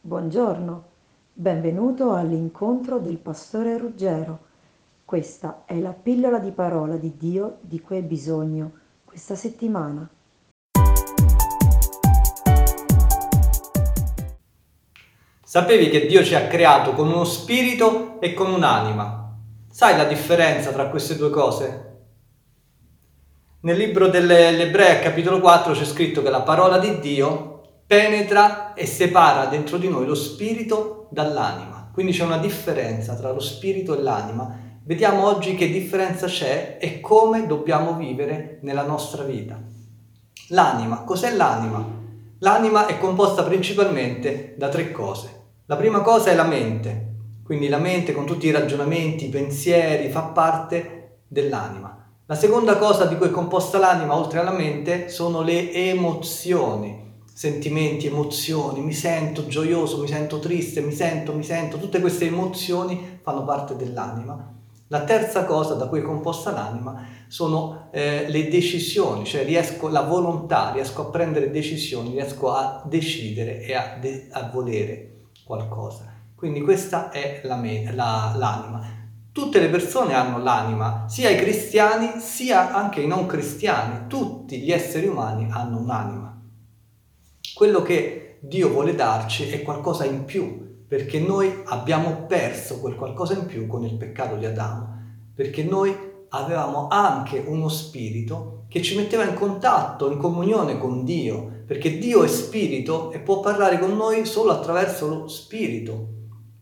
Buongiorno, benvenuto all'incontro del pastore Ruggero. Questa è la pillola di parola di Dio di cui hai bisogno questa settimana. Sapevi che Dio ci ha creato con uno spirito e con un'anima? Sai la differenza tra queste due cose? Nel libro degli Ebrei, capitolo 4, c'è scritto che la parola di Dio penetra e separa dentro di noi lo spirito dall'anima. Quindi c'è una differenza tra lo spirito e l'anima. Vediamo oggi che differenza c'è e come dobbiamo vivere nella nostra vita. L'anima, cos'è l'anima? L'anima è composta principalmente da tre cose. La prima cosa è la mente, quindi la mente con tutti i ragionamenti, i pensieri, fa parte dell'anima. La seconda cosa di cui è composta l'anima, oltre alla mente, sono le emozioni sentimenti, emozioni, mi sento gioioso, mi sento triste, mi sento, mi sento, tutte queste emozioni fanno parte dell'anima. La terza cosa da cui è composta l'anima sono eh, le decisioni, cioè riesco, la volontà, riesco a prendere decisioni, riesco a decidere e a, de- a volere qualcosa. Quindi questa è la me- la, l'anima. Tutte le persone hanno l'anima, sia i cristiani sia anche i non cristiani, tutti gli esseri umani hanno un'anima. Quello che Dio vuole darci è qualcosa in più, perché noi abbiamo perso quel qualcosa in più con il peccato di Adamo, perché noi avevamo anche uno spirito che ci metteva in contatto, in comunione con Dio, perché Dio è spirito e può parlare con noi solo attraverso lo spirito.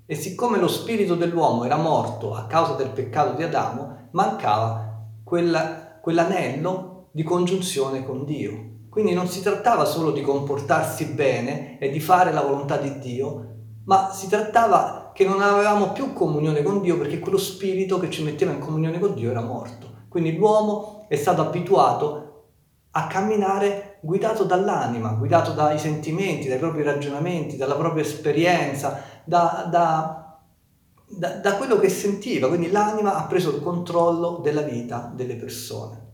E siccome lo spirito dell'uomo era morto a causa del peccato di Adamo, mancava quella, quell'anello di congiunzione con Dio. Quindi non si trattava solo di comportarsi bene e di fare la volontà di Dio, ma si trattava che non avevamo più comunione con Dio perché quello spirito che ci metteva in comunione con Dio era morto. Quindi l'uomo è stato abituato a camminare guidato dall'anima, guidato dai sentimenti, dai propri ragionamenti, dalla propria esperienza, da, da, da, da quello che sentiva. Quindi l'anima ha preso il controllo della vita delle persone.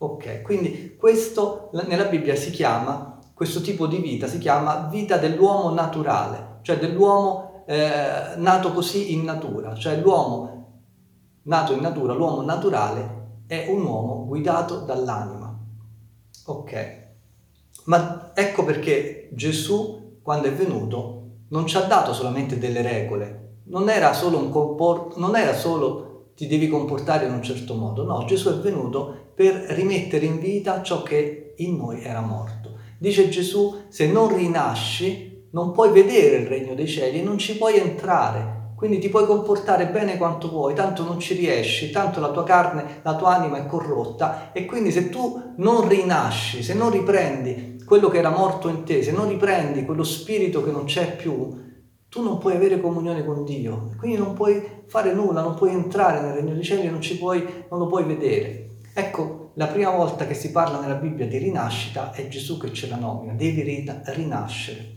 Ok, quindi questo nella Bibbia si chiama, questo tipo di vita si chiama vita dell'uomo naturale, cioè dell'uomo eh, nato così in natura, cioè l'uomo nato in natura, l'uomo naturale è un uomo guidato dall'anima. Ok, ma ecco perché Gesù, quando è venuto, non ci ha dato solamente delle regole, non era solo un comport- non era solo ti devi comportare in un certo modo. No, Gesù è venuto per rimettere in vita ciò che in noi era morto. Dice Gesù, se non rinasci, non puoi vedere il regno dei cieli e non ci puoi entrare. Quindi ti puoi comportare bene quanto vuoi, tanto non ci riesci, tanto la tua carne, la tua anima è corrotta e quindi se tu non rinasci, se non riprendi quello che era morto in te, se non riprendi quello spirito che non c'è più, tu non puoi avere comunione con Dio, quindi non puoi fare nulla, non puoi entrare nel regno dei cieli, non, puoi, non lo puoi vedere. Ecco, la prima volta che si parla nella Bibbia di rinascita è Gesù che ce la nomina, devi rinascere.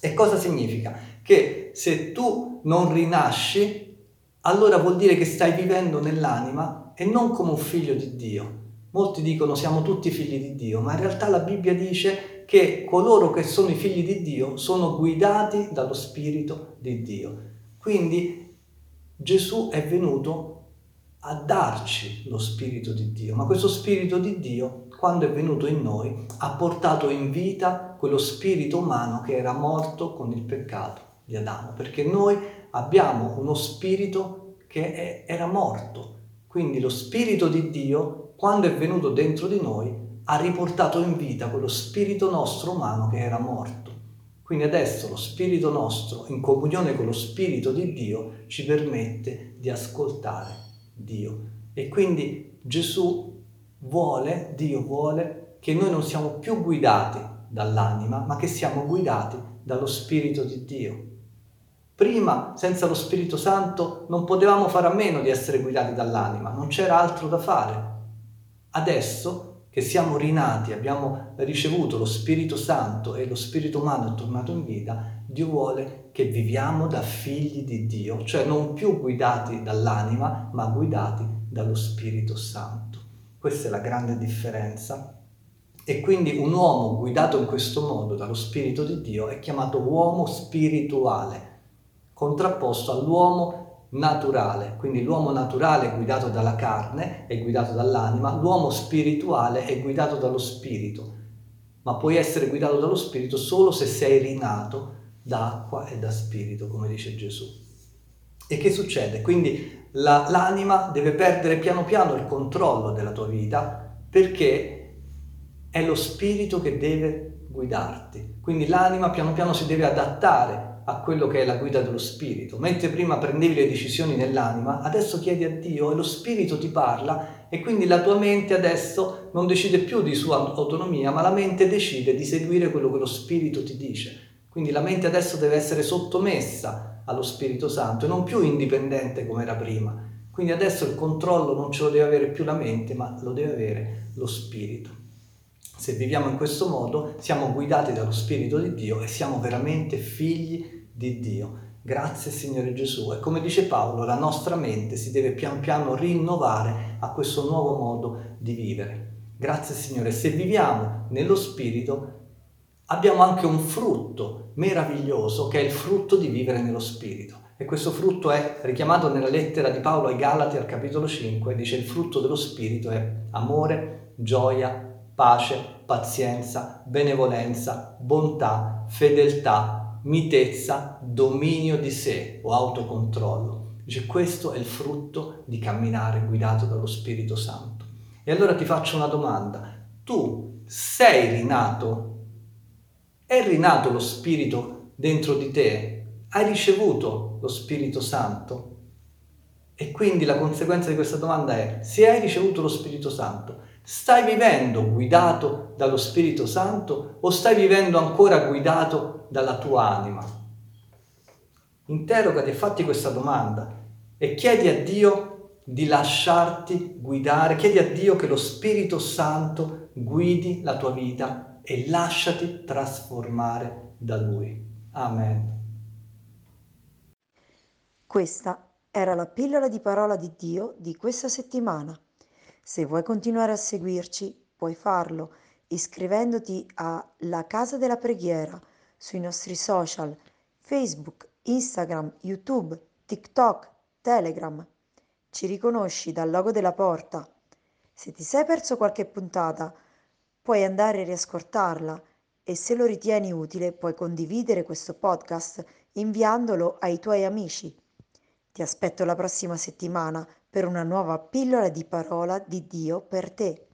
E cosa significa? Che se tu non rinasci, allora vuol dire che stai vivendo nell'anima e non come un figlio di Dio. Molti dicono siamo tutti figli di Dio, ma in realtà la Bibbia dice che coloro che sono i figli di Dio sono guidati dallo Spirito di Dio. Quindi Gesù è venuto a darci lo Spirito di Dio, ma questo Spirito di Dio, quando è venuto in noi, ha portato in vita quello spirito umano che era morto con il peccato di Adamo, perché noi abbiamo uno spirito che era morto. Quindi lo Spirito di Dio, quando è venuto dentro di noi, ha riportato in vita quello spirito nostro umano che era morto. Quindi adesso lo spirito nostro, in comunione con lo spirito di Dio, ci permette di ascoltare Dio. E quindi Gesù vuole, Dio vuole, che noi non siamo più guidati dall'anima, ma che siamo guidati dallo Spirito di Dio. Prima, senza lo Spirito Santo, non potevamo fare a meno di essere guidati dall'anima, non c'era altro da fare. Adesso che siamo rinati, abbiamo ricevuto lo Spirito Santo e lo Spirito umano è tornato in vita, Dio vuole che viviamo da figli di Dio, cioè non più guidati dall'anima, ma guidati dallo Spirito Santo. Questa è la grande differenza. E quindi un uomo guidato in questo modo dallo Spirito di Dio è chiamato uomo spirituale, contrapposto all'uomo naturale. Quindi l'uomo naturale è guidato dalla carne, è guidato dall'anima, l'uomo spirituale è guidato dallo Spirito, ma puoi essere guidato dallo Spirito solo se sei rinato da acqua e da Spirito, come dice Gesù. E che succede? Quindi la, l'anima deve perdere piano piano il controllo della tua vita perché è lo Spirito che deve guidarti. Quindi l'anima piano piano si deve adattare a quello che è la guida dello spirito. Mentre prima prendevi le decisioni nell'anima, adesso chiedi a Dio e lo spirito ti parla e quindi la tua mente adesso non decide più di sua autonomia, ma la mente decide di seguire quello che lo spirito ti dice. Quindi la mente adesso deve essere sottomessa allo Spirito Santo e non più indipendente come era prima. Quindi adesso il controllo non ce lo deve avere più la mente, ma lo deve avere lo spirito. Se viviamo in questo modo siamo guidati dallo Spirito di Dio e siamo veramente figli di Dio. Grazie Signore Gesù. E come dice Paolo, la nostra mente si deve pian piano rinnovare a questo nuovo modo di vivere. Grazie Signore. Se viviamo nello Spirito abbiamo anche un frutto meraviglioso che è il frutto di vivere nello Spirito. E questo frutto è richiamato nella lettera di Paolo ai Galati al capitolo 5, dice il frutto dello Spirito è amore, gioia, pace, pazienza, benevolenza, bontà, fedeltà, mitezza, dominio di sé o autocontrollo. Dice questo è il frutto di camminare guidato dallo Spirito Santo. E allora ti faccio una domanda. Tu sei rinato? È rinato lo Spirito dentro di te? Hai ricevuto lo Spirito Santo? E quindi la conseguenza di questa domanda è, se hai ricevuto lo Spirito Santo, Stai vivendo guidato dallo Spirito Santo o stai vivendo ancora guidato dalla tua anima? Interrogati e fatti questa domanda e chiedi a Dio di lasciarti guidare, chiedi a Dio che lo Spirito Santo guidi la tua vita e lasciati trasformare da Lui. Amen. Questa era la pillola di parola di Dio di questa settimana. Se vuoi continuare a seguirci, puoi farlo iscrivendoti a La Casa della Preghiera sui nostri social Facebook, Instagram, YouTube, TikTok, Telegram. Ci riconosci dal logo della porta. Se ti sei perso qualche puntata, puoi andare a riascoltarla e se lo ritieni utile puoi condividere questo podcast inviandolo ai tuoi amici. Ti aspetto la prossima settimana per una nuova pillola di parola di Dio per te.